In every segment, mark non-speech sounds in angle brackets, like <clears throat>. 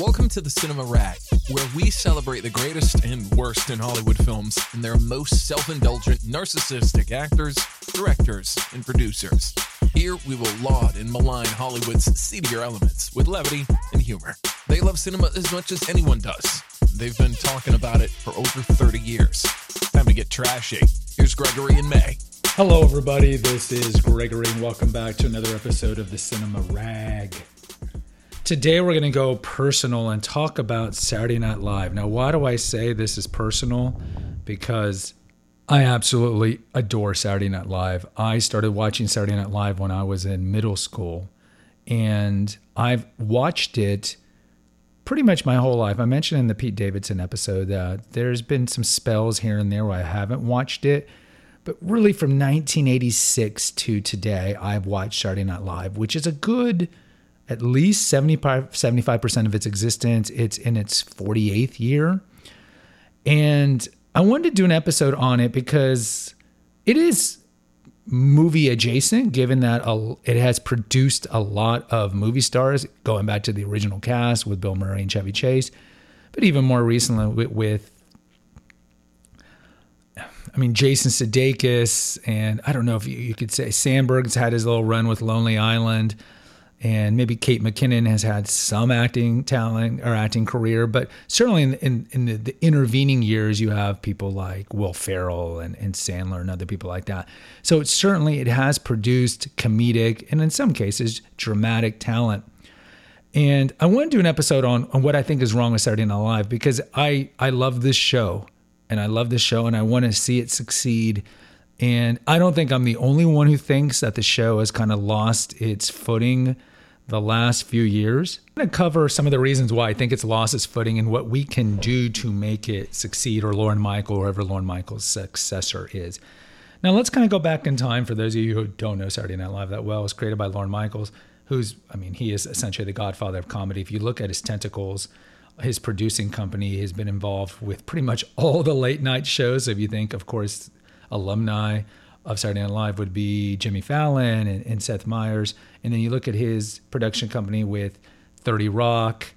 Welcome to the Cinema Rag, where we celebrate the greatest and worst in Hollywood films and their most self indulgent, narcissistic actors, directors, and producers. Here we will laud and malign Hollywood's seedier elements with levity and humor. They love cinema as much as anyone does. They've been talking about it for over 30 years. Time to get trashy. Here's Gregory and May. Hello, everybody. This is Gregory, and welcome back to another episode of the Cinema Rag. Today, we're going to go personal and talk about Saturday Night Live. Now, why do I say this is personal? Because I absolutely adore Saturday Night Live. I started watching Saturday Night Live when I was in middle school, and I've watched it pretty much my whole life. I mentioned in the Pete Davidson episode that there's been some spells here and there where I haven't watched it. But really, from 1986 to today, I've watched Saturday Night Live, which is a good at least 75, 75% of its existence. It's in its 48th year. And I wanted to do an episode on it because it is movie adjacent, given that it has produced a lot of movie stars, going back to the original cast with Bill Murray and Chevy Chase, but even more recently with, I mean, Jason Sudeikis, and I don't know if you, you could say Samberg's had his little run with Lonely Island and maybe Kate McKinnon has had some acting talent or acting career, but certainly in, in, in the, the, intervening years, you have people like Will Ferrell and, and Sandler and other people like that. So it certainly it has produced comedic and in some cases dramatic talent. And I want to do an episode on, on what I think is wrong with Saturday Night Live because I, I love this show and I love this show and I want to see it succeed and I don't think I'm the only one who thinks that the show has kind of lost its footing the last few years. I'm going to cover some of the reasons why I think it's lost its footing and what we can do to make it succeed, or Lorne Michael, or whoever Lorne Michael's successor is. Now, let's kind of go back in time for those of you who don't know Saturday Night Live that well. It was created by Lorne Michaels, who's, I mean, he is essentially the godfather of comedy. If you look at his tentacles, his producing company has been involved with pretty much all the late night shows. If you think, of course, alumni of Saturday Night Live would be Jimmy Fallon and, and Seth Meyers. And then you look at his production company with 30 Rock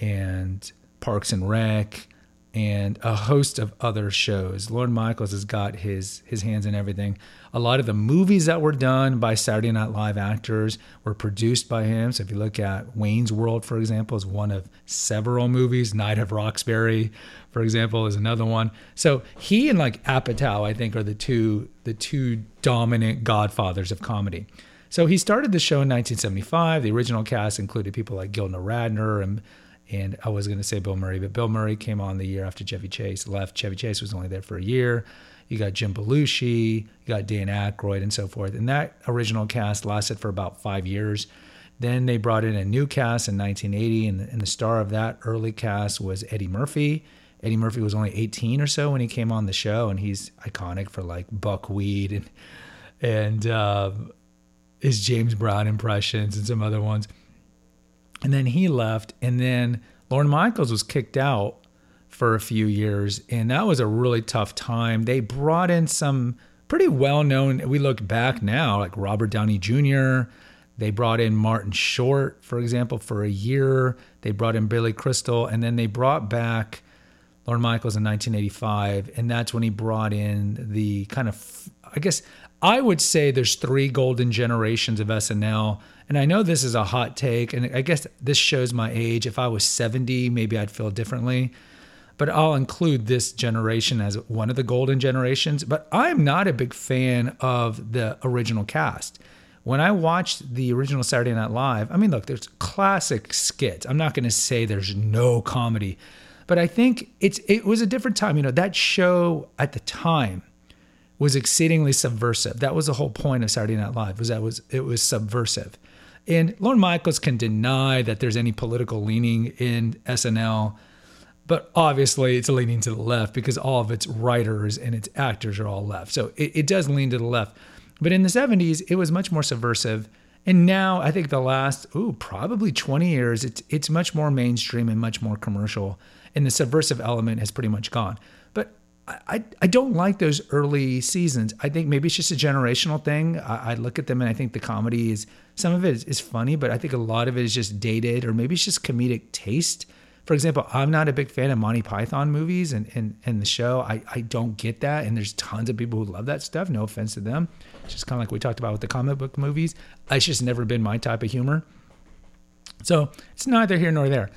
and Parks and Rec and a host of other shows. Lorne Michaels has got his his hands in everything. A lot of the movies that were done by Saturday Night Live actors were produced by him. So if you look at Wayne's World, for example, is one of several movies. Night of Roxbury, for example, is another one. So he and like Apatow, I think, are the two the two dominant godfathers of comedy. So he started the show in 1975. The original cast included people like Gilda Radner and and I was going to say Bill Murray, but Bill Murray came on the year after Chevy Chase left. Chevy Chase was only there for a year. You got Jim Belushi, you got Dan Aykroyd, and so forth. And that original cast lasted for about five years. Then they brought in a new cast in 1980, and, and the star of that early cast was Eddie Murphy. Eddie Murphy was only 18 or so when he came on the show, and he's iconic for like buckwheat and and uh, his James Brown impressions and some other ones. And then he left, and then Lorne Michaels was kicked out for a few years, and that was a really tough time. They brought in some pretty well known, we look back now, like Robert Downey Jr., they brought in Martin Short, for example, for a year. They brought in Billy Crystal, and then they brought back Lorne Michaels in 1985, and that's when he brought in the kind of, I guess, I would say there's three golden generations of SNL. And I know this is a hot take, and I guess this shows my age. If I was 70, maybe I'd feel differently. But I'll include this generation as one of the golden generations. But I'm not a big fan of the original cast. When I watched the original Saturday Night Live, I mean, look, there's classic skits. I'm not going to say there's no comedy, but I think it's it was a different time. You know, that show at the time was exceedingly subversive. That was the whole point of Saturday Night Live. Was that was it was subversive. And Lorne Michaels can deny that there's any political leaning in SNL, but obviously it's leaning to the left because all of its writers and its actors are all left. So it, it does lean to the left. But in the 70s, it was much more subversive. And now I think the last, ooh, probably 20 years, it's it's much more mainstream and much more commercial. And the subversive element has pretty much gone. I, I don't like those early seasons. I think maybe it's just a generational thing. I, I look at them and I think the comedy is some of it is, is, funny, but I think a lot of it is just dated, or maybe it's just comedic taste. For example, I'm not a big fan of Monty Python movies and, and, and the show. I, I don't get that. And there's tons of people who love that stuff. No offense to them. It's just kind of like we talked about with the comic book movies. It's just never been my type of humor. So it's neither here nor there.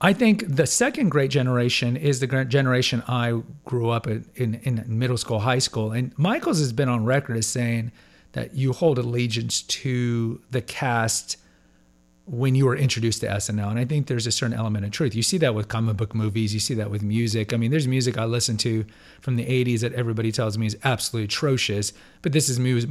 I think the second great generation is the generation I grew up in, in, in middle school, high school. And Michaels has been on record as saying that you hold allegiance to the cast when you were introduced to SNL. And I think there's a certain element of truth. You see that with comic book movies, you see that with music. I mean, there's music I listen to from the 80s that everybody tells me is absolutely atrocious, but this is music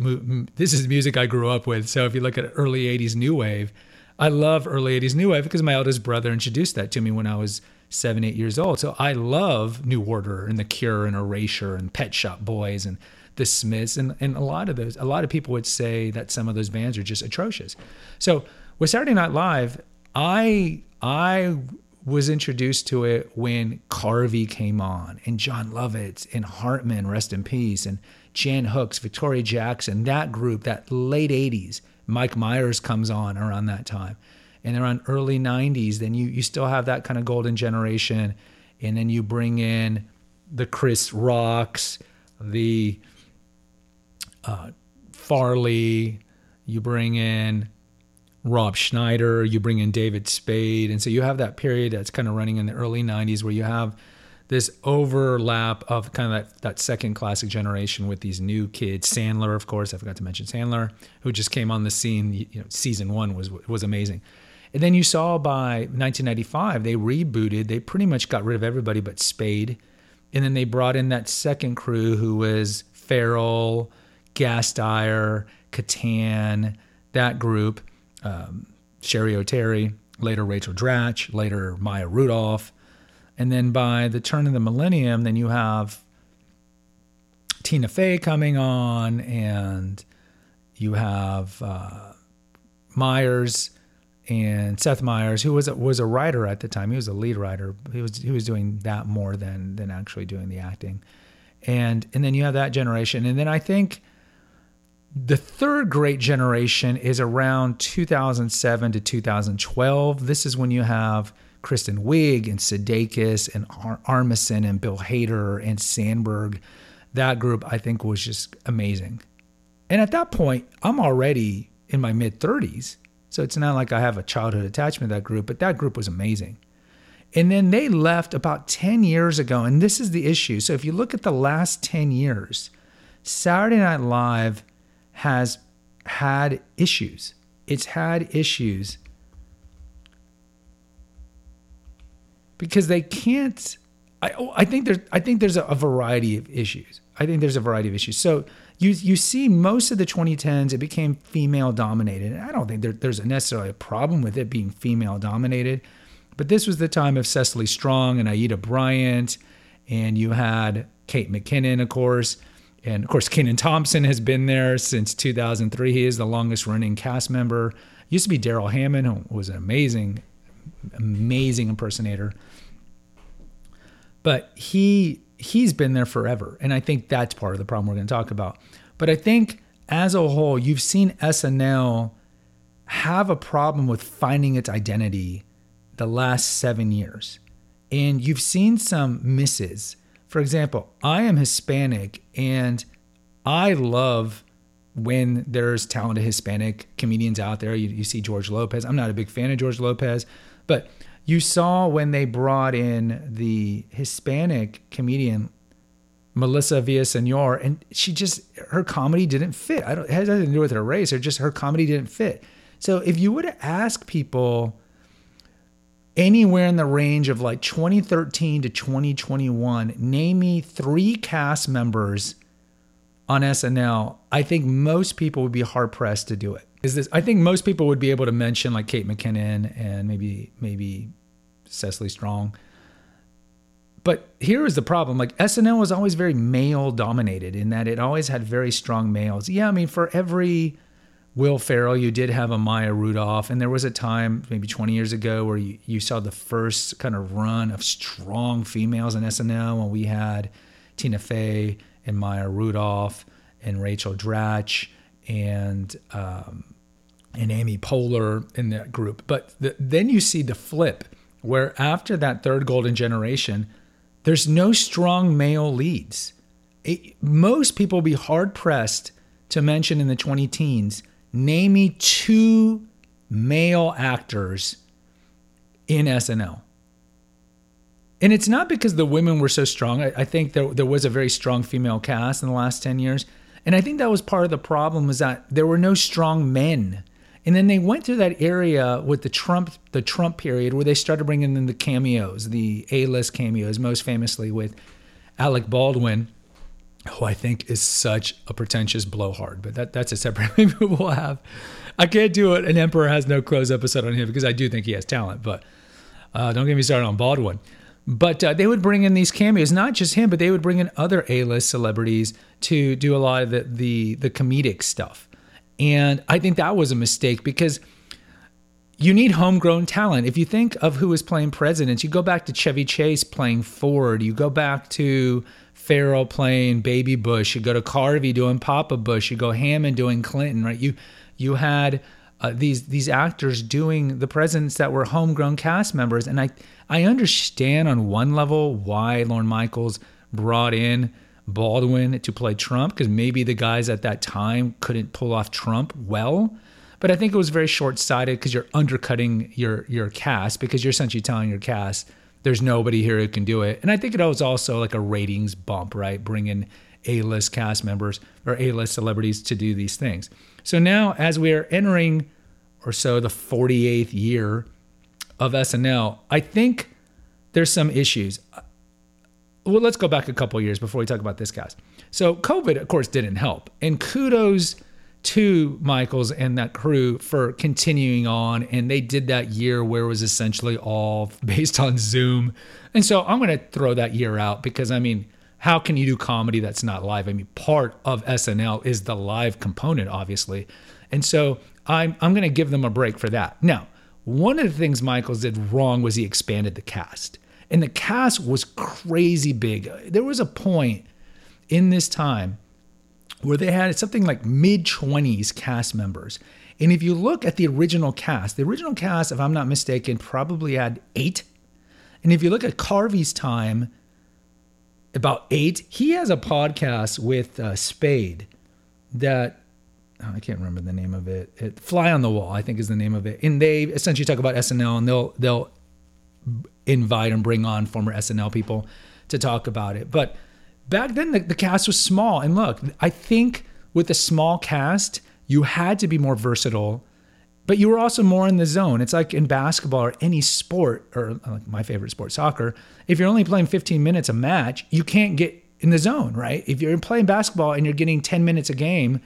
this is music I grew up with. So if you look at early 80s new wave, I love early 80s new wave because my eldest brother introduced that to me when I was seven, eight years old. So I love New Order and The Cure and Erasure and Pet Shop Boys and The Smiths. And, and a lot of those, a lot of people would say that some of those bands are just atrocious. So with Saturday Night Live, I, I was introduced to it when Carvey came on and Jon Lovitz and Hartman, rest in peace, and Jan Hooks, Victoria Jackson, that group, that late 80s Mike Myers comes on around that time. And around early 90s, then you, you still have that kind of golden generation. And then you bring in the Chris Rocks, the uh, Farley, you bring in Rob Schneider, you bring in David Spade. And so you have that period that's kind of running in the early 90s where you have this overlap of kind of that, that second classic generation with these new kids. Sandler, of course, I forgot to mention Sandler, who just came on the scene. You know, season one was was amazing. And then you saw by 1995 they rebooted. They pretty much got rid of everybody but Spade, and then they brought in that second crew who was Ferrell, Gasteyer, Kattan, that group, um, Cheri Oteri, later Rachel Dratch, later Maya Rudolph and then by the turn of the millennium, then you have Tina Fey coming on, and you have uh, Myers and Seth Meyers, who was a, was a writer at the time. He was a lead writer. He was he was doing that more than than actually doing the acting, and and then you have that generation, and then I think the third great generation is around 2007 to 2012. This is when you have Kristen Wiig and Sudeikis and Ar- Armisen and Bill Hader and Samberg. That group I think was just amazing. And at that point, I'm already in my mid 30s. So it's not like I have a childhood attachment to that group, but that group was amazing. And then they left about 10 years ago. And this is the issue. So if you look at the last 10 years, Saturday Night Live has had issues. It's had issues because they can't. I, I think there's I think there's a, a variety of issues. I think there's a variety of issues. So you you see most of the 2010s it became female dominated. And I don't think there, there's necessarily a problem with it being female dominated, but this was the time of Cecily Strong and Aidy Bryant, and you had Kate McKinnon, of course. And of course, Kenan Thompson has been there since 2003. He is the longest running cast member. Used to be Darrell Hammond, who was an amazing amazing impersonator. But he he's been there forever, and I think that's part of the problem we're going to talk about. But I think as a whole, you've seen SNL have a problem with finding its identity the last seven years, and you've seen some misses. For example, I am Hispanic, and I love when there's talented Hispanic comedians out there. You, you, see George Lopez. I'm not a big fan of George Lopez, but you saw when they brought in the Hispanic comedian Melissa Villaseñor, and she just her comedy didn't fit. I don't it has nothing to do with her race, or just her comedy didn't fit. So if you would ask people anywhere in the range of like 2013 to 2021, name me three cast members on SNL, I think most people would be hard pressed to do it is this I think most people would be able to mention like Kate McKinnon and maybe maybe Cecily Strong. But here is the problem. Like SNL was always very male dominated in that it always had very strong males. Yeah, I mean, for every Will Ferrell, you did have a Maya Rudolph. And there was a time, maybe 20 years ago, where you, you saw the first kind of run of strong females in SNL when we had Tina Fey and Maya Rudolph and Rachel Dratch and um, and Amy Poehler in that group. But the, then you see the flip where after that third golden generation, there's no strong male leads. It, most people will be hard pressed to mention in the 20 teens, name me two male actors in SNL. And it's not because the women were so strong. I, I, think there, there was a very strong female cast in the last 10 years. And I think that was part of the problem was that there were no strong men. And then they went through that area with the Trump the Trump period where they started bringing in the cameos, the A-list cameos, most famously with Alec Baldwin, who I think is such a pretentious blowhard. But that that's a separate <laughs> maybe we'll have. I can't do it. An Emperor has no clothes episode on him because I do think he has talent. But uh, don't get me started on Baldwin. But uh, they would bring in these cameos, not just him, but they would bring in other A-list celebrities to do a lot of the the, the comedic stuff. And I think that was a mistake because you need homegrown talent. If you think of who was playing presidents, you go back to Chevy Chase playing Ford, you go back to Ferrell playing Baby Bush, you go to Carvey doing Papa Bush, you go Hammond doing Clinton, right? You you had uh, these these actors doing the presidents that were homegrown cast members, and I I understand on one level why Lorne Michaels brought in Baldwin to play Trump because maybe the guys at that time couldn't pull off Trump well. But I think it was very short sighted because you're undercutting your your cast because you're essentially telling your cast there's nobody here who can do it. And I think it was also like a ratings bump, right? Bringing A-list cast members or A-list celebrities to do these things. So now, as we are entering or so the 48th year of SNL, I think there's some issues. Well, let's go back a couple years before we talk about this cast. So, COVID, of course, didn't help. And kudos to Michaels and that crew for continuing on. And they did that year where it was essentially all <laughs> based on Zoom. And so I'm going to throw that year out because, I mean, how can you do comedy that's not live? I mean, part of SNL is the live component, obviously. And so I'm, I'm going to give them a break for that. Now, one of the things Michaels did wrong was he expanded the cast. And the cast was crazy big. There was a point in this time where they had something like mid 20s cast members. And if you look at the original cast, the original cast, if I'm not mistaken, probably had eight. And if you look at Carvey's time, about eight. He has a podcast with uh, Spade that oh, I can't remember the name of it. it. Fly on the Wall, I think, is the name of it. And they essentially talk about SNL, and they'll they'll invite and bring on former SNL people to talk about it. But back then, the, the cast was small. And look, I think with a small cast, you had to be more versatile but you were also more in the zone. It's like in basketball or any sport, or like my favorite sport, soccer. If you're only playing 15 minutes a match, you can't get in the zone, right? If you're playing basketball and you're getting 10 minutes a game,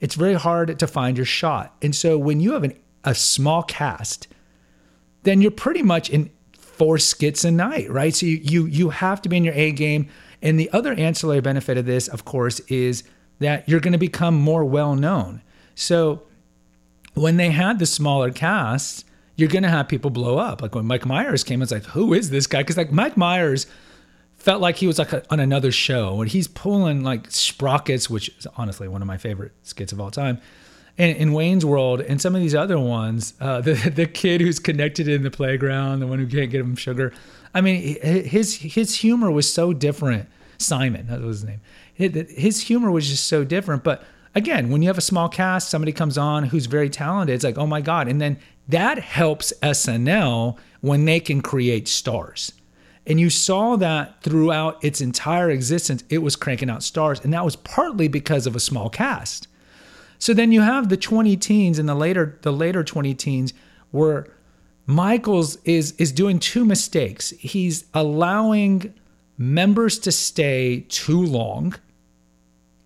it's very hard to find your shot. And so when you have an, a small cast, then you're pretty much in four skits a night, right? So you, you you have to be in your A game. And the other ancillary benefit of this, of course, is that you're going to become more well known. So when they had the smaller casts, you're going to have people blow up. Like when Mike Myers came, it's like, who is this guy? Because like Mike Myers felt like he was like a, on another show, and he's pulling like sprockets, which is honestly one of my favorite skits of all time. And in Wayne's World and some of these other ones, uh, <laughs> the the kid who's connected in the playground, the one who can't get him sugar. I mean, his his humor was so different. Simon, that was his name. His humor was just so different, but again, when you have a small cast, somebody comes on who's very talented, it's like, oh my God. And then that helps SNL when they can create stars. And you saw that throughout its entire existence, it was cranking out stars. And that was partly because of a small cast. So then you have the 20 teens and the later the later 20 teens where Michaels is is doing two mistakes. He's allowing members to stay too long.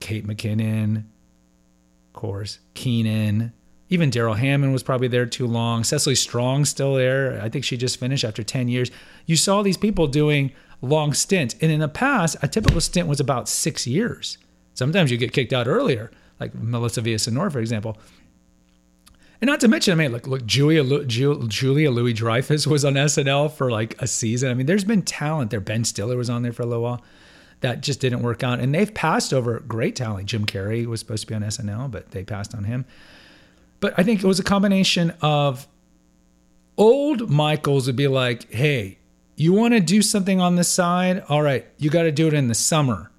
Kate McKinnon, of course. Kenan, even Darrell Hammond was probably there too long. Cecily Strong still there. I think she just finished after 10 years. You saw these people doing long stints. And in the past, a typical stint was about six years. Sometimes you get kicked out earlier, like Melissa Villasenor, for example. And not to mention, I mean, look, look, Julia, Julia Louis Dreyfus was on SNL for like a season. I mean, there's been talent there. Ben Stiller was on there for a little while that just didn't work out. And they've passed over great talent. Jim Carrey was supposed to be on SNL, but they passed on him. But I think it was a combination of old Michaels would be like, hey, you want to do something on the side? All right, you got to do it in the summer.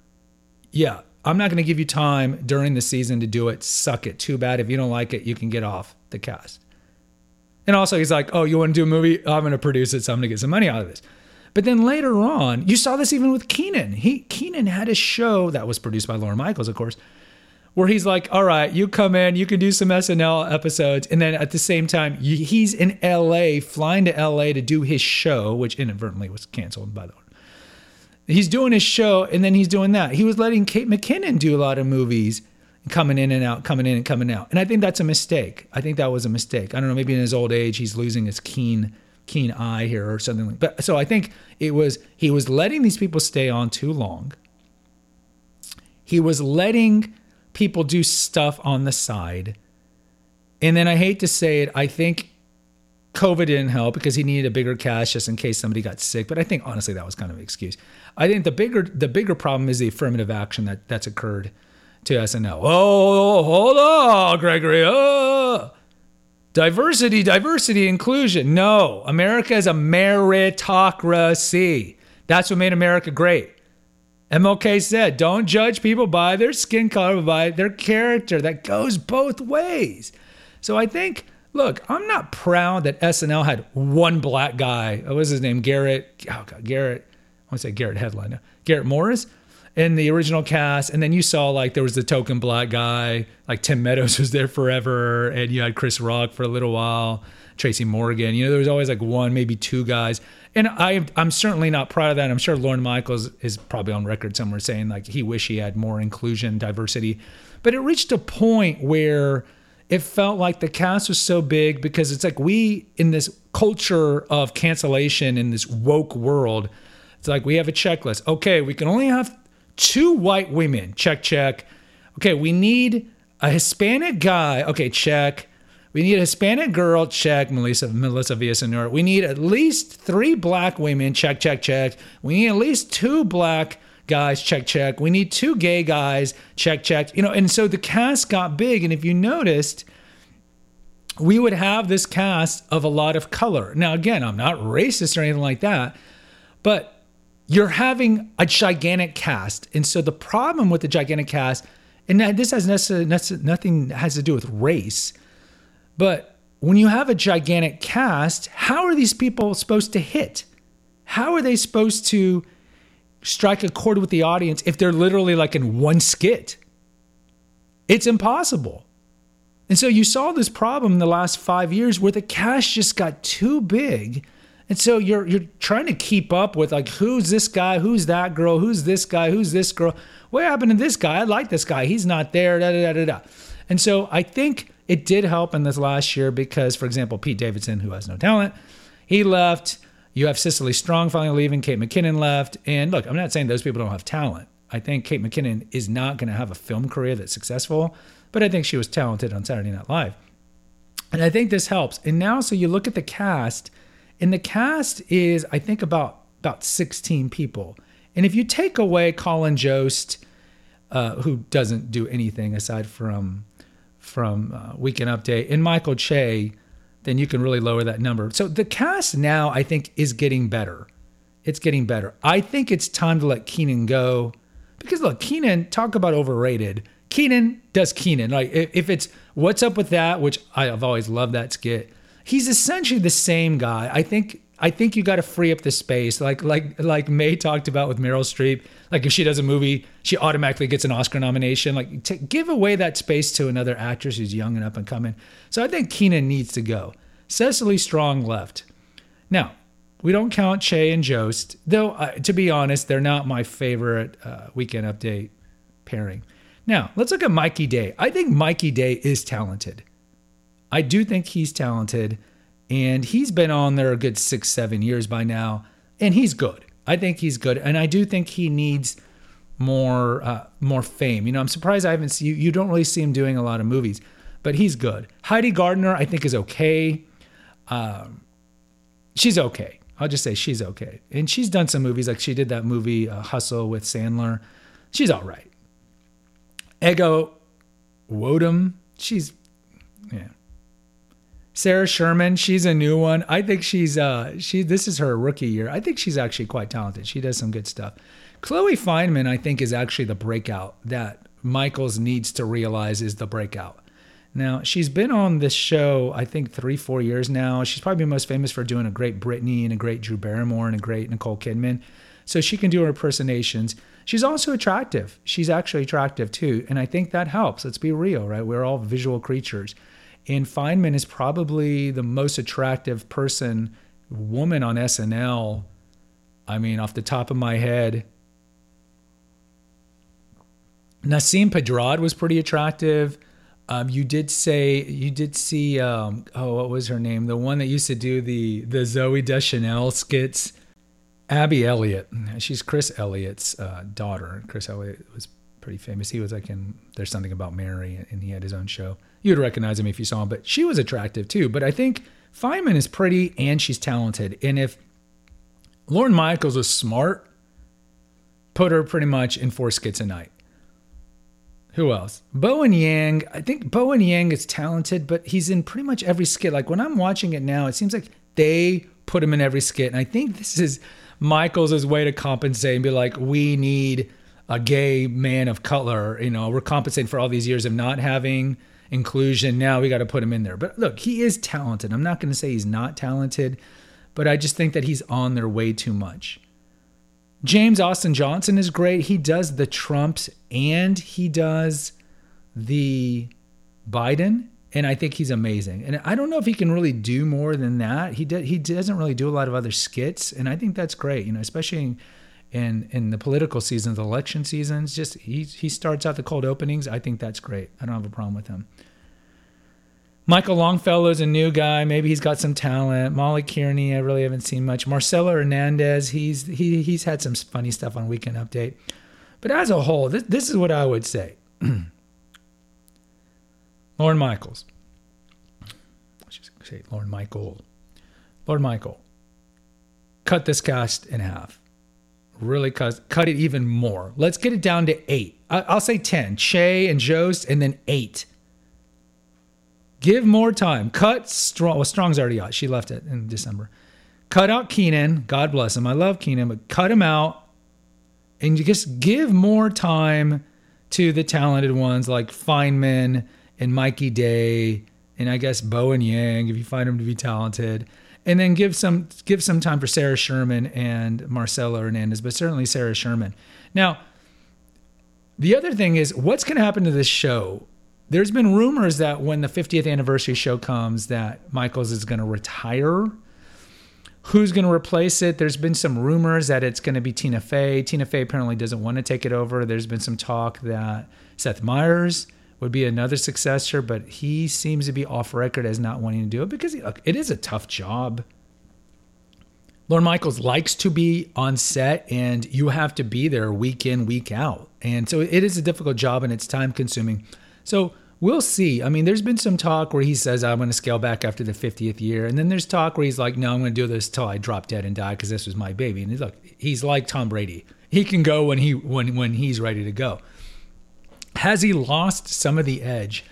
Yeah, I'm not going to give you time during the season to do it. Suck it. Too bad. If you don't like it, you can get off the cast. And also, he's like, oh, you want to do a movie? Oh, I'm going to produce it, so I'm going to get some money out of this. But then later on, you saw this even with Kenan. He Kenan had a show that was produced by Lorne Michaels, of course, where he's like, "All right, you come in, you can do some SNL episodes," and then at the same time, he's in L.A. flying to L.A. to do his show, which inadvertently was canceled by the way. He's doing his show, and then he's doing that. He was letting Kate McKinnon do a lot of movies, coming in and out, coming in and coming out, and I think that's a mistake. I think that was a mistake. I don't know, maybe in his old age, he's losing his keen keen eye here or something like but so i think it was he was letting these people stay on too long he was letting people do stuff on the side and then i hate to say it i think covid didn't help because he needed a bigger cash just in case somebody got sick but i think honestly that was kind of an excuse i think the bigger the bigger problem is the affirmative action that that's occurred to snl oh hold on gregory oh Diversity, diversity, inclusion. No, America is a meritocracy. That's what made America great. MLK said, don't judge people by their skin color, by their character. That goes both ways. So I think, look, I'm not proud that SNL had one black guy. Uh, what was his name? Garrett. Oh, God, Garrett. I want to say Garrett Headline. Garrett Morris in the original cast, and then you saw like there was the token black guy, like Tim Meadows <laughs> was there forever, and you had Chris Rock for a little while, Tracy Morgan. You know, there was always like one, maybe two guys, and I I'm certainly not proud of that. I'm sure Lorne Michaels is probably on record somewhere saying like he wish he had more inclusion, diversity, but it reached a point where it felt like the cast was so big because it's like we in this culture of cancellation in this woke world. It's like we have a checklist. Okay, we can only have two white women. Check, check. Okay, we need a Hispanic guy. Okay, check. We need a Hispanic girl. Check. Melissa Melissa Villaseñor. We need at least three black women. Check, check, check. We need at least two black guys. Check, check. We need two gay guys. Check, check. You know, and so the cast got big. And if you noticed, we would have this cast of a lot of color. Now, again, I'm not racist or anything like that, but you're having a gigantic cast. And so the problem with the gigantic cast, and this has nothing has to do with race, but when you have a gigantic cast, how are these people supposed to hit? How are they supposed to strike a chord with the audience if they're literally like in one skit? It's impossible. And so you saw this problem in the last five years where the cash just got too big and so you're you're trying to keep up with like who's this guy, who's that girl, who's this guy, who's this girl. What happened to this guy? I like this guy. He's not there. Da, da, da, da. And so I think it did help in this last year because, for example, Pete Davidson, who has no talent, he left. You have Cecily Strong finally leaving. Kate McKinnon left. And look, I'm not saying those people don't have talent. I think Kate McKinnon is not going to have a film career that's successful, but I think she was talented on Saturday Night Live. And I think this helps. And now, so you look at the cast – and the cast is, I think, about about 16 people. And if you take away Colin Jost, uh, who doesn't do anything aside from from uh, Weekend Update, and Michael Che, then you can really lower that number. So the cast now, I think, is getting better. It's getting better. I think it's time to let Kenan go because look, Kenan, talk about overrated. Kenan does Kenan. Like if it's what's up with that, which I've always loved that skit he's essentially the same guy. I think I think you got to free up the space, like like like May talked about with Meryl Streep. Like if she does a movie, she automatically gets an Oscar nomination. Like to give away that space to another actress who's young and up and coming. So I think Kenan needs to go. Cecily Strong left. Now we don't count Che and Jost, though. Uh, to be honest, they're not my favorite uh, Weekend Update pairing. Now let's look at Mikey Day. I think Mikey Day is talented. I do think he's talented, and he's been on there a good six, seven years by now, and he's good. I think he's good, and I do think he needs more uh, more fame. You know, I'm surprised I haven't seen you. You don't really see him doing a lot of movies, but he's good. Heidi Gardner, I think, is okay. Um, she's okay. I'll just say she's okay, and she's done some movies like she did that movie uh, Hustle with Sandler. She's all right. Ego Nwodim, she's Sarah Sherman, she's a new one. I think she's uh she this is her rookie year. I think she's actually quite talented. She does some good stuff. Chloe Fineman, I think, is actually the breakout that Michaels needs to realize is the breakout. Now, she's been on this show, I think, three, four years now. She's probably most famous for doing a great Britney and a great Drew Barrymore and a great Nicole Kidman. So she can do her impersonations. She's also attractive. She's actually attractive too. And I think that helps. Let's be real, right? We're all visual creatures. And Fineman is probably the most attractive person, woman on SNL. I mean, off the top of my head, Nasim Pedrad was pretty attractive. Um, you did say you did see um, oh what was her name? The one that used to do the the Zooey Deschanel skits. Abby Elliott. She's Chris Elliott's uh, daughter. Chris Elliott was pretty famous he was like in There's Something About Mary and he had his own show you'd recognize him if you saw him but she was attractive too but I think Fineman is pretty and she's talented and if Lorne Michaels was smart put her pretty much in four skits a night who else? Bowen Yang. I think Bowen Yang is talented, but he's in pretty much every skit. Like when I'm watching it now, it seems like they put him in every skit. And I think this is Michaels' way to compensate and be like, we need a gay man of color. You know, we're compensating for all these years of not having inclusion. Now we got to put him in there. But look, he is talented. I'm not going to say he's not talented, but I just think that he's on there way too much. James Austin Johnson is great. He does the Trumps and he does the Biden, and I think he's amazing. And I don't know if he can really do more than that. He he doesn't really do a lot of other skits, and I think that's great. You know, especially in in, the political seasons, election seasons. Just he he starts out the cold openings. I think that's great. I don't have a problem with him. Michael Longfellow's a new guy. Maybe he's got some talent. Molly Kearney, I really haven't seen much. Marcelo Hernandez, he's he he's had some funny stuff on Weekend Update. But as a whole, this, this is what I would say. <clears throat> Lorne Michaels. Let's just say Lorne Michael. Lord Michael. Cut this cast in half. Really cut, cut it even more. Let's get it down to eight. I, I'll say 10. Che and Jost, and then eight Give more time. Cut Strong. Well, Strong's already out. She left it in December. Cut out Kenan. God bless him. I love Kenan, but cut him out and you just give more time to the talented ones like Fineman and Mikey Day and I guess Bowen Yang if you find them to be talented. And then give some give some time for Sarah Sherman and Marcelo Hernandez, but certainly Sarah Sherman. Now, the other thing is what's going to happen to this show there's been rumors that when the 50th anniversary show comes that Michaels is going to retire. Who's going to replace it? There's been some rumors that it's going to be Tina Fey. Tina Fey apparently doesn't want to take it over. There's been some talk that Seth Meyers would be another successor, but he seems to be off record as not wanting to do it because look, it is a tough job. Lorne Michaels likes to be on set and you have to be there week in, week out. And so it is a difficult job and it's time consuming. So we'll see. I mean, there's been some talk where he says, I'm going to scale back after the 50th year. And then there's talk where he's like, no, I'm going to do this till I drop dead and die because this was my baby. And look, he's like Tom Brady. He can go when he when when he's ready to go. Has he lost some of the edge?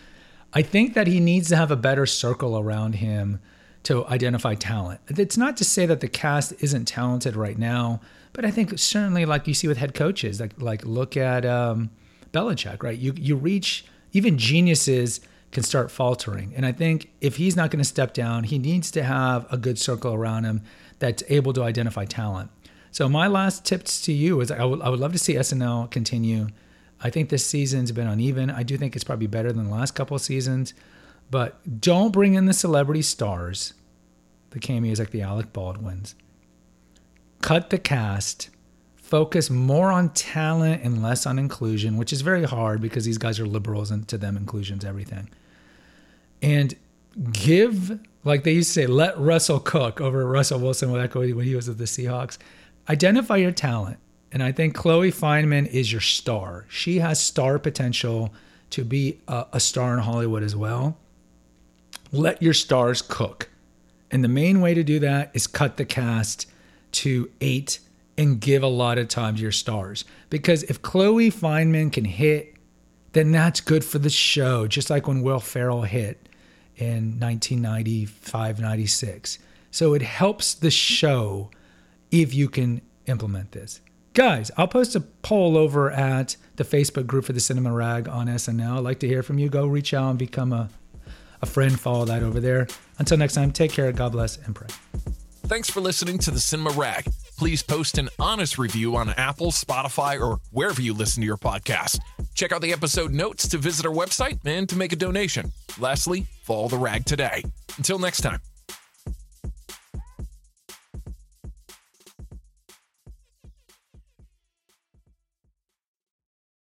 I think that he needs to have a better circle around him to identify talent. It's not to say that the cast isn't talented right now, but I think certainly like you see with head coaches, like like look at um, Belichick, right? You you reach even geniuses can start faltering. And I think if he's not going to step down, he needs to have a good circle around him that's able to identify talent. So my last tips to you is I would, I would love to see SNL continue. I think this season's been uneven. I do think it's probably better than the last couple of seasons, but don't bring in the celebrity stars, the cameos like the Alec Baldwins. Cut the cast focus more on talent and less on inclusion, which is very hard because these guys are liberals and to them inclusion's everything. And give, like they used to say, let Russell cook over Russell Wilson when he was with the Seahawks. Identify your talent. And I think Chloe Fineman is your star. She has star potential to be a, a star in Hollywood as well. Let your stars cook. And the main way to do that is cut the cast to eight and give a lot of time to your stars. Because if Chloe Fineman can hit, then that's good for the show. Just like when Will Ferrell hit in 1995, 96. So it helps the show if you can implement this. Guys, I'll post a poll over at the Facebook group for the Cinema Rag on SNL. I'd like to hear from you. Go reach out and become a, a friend. Follow that over there. Until next time, take care. God bless and pray. Thanks for listening to the Cinema Rag. Please post an honest review on Apple, Spotify, or wherever you listen to your podcast. Check out the episode notes to visit our website and to make a donation. Lastly, follow the rag today. Until next time.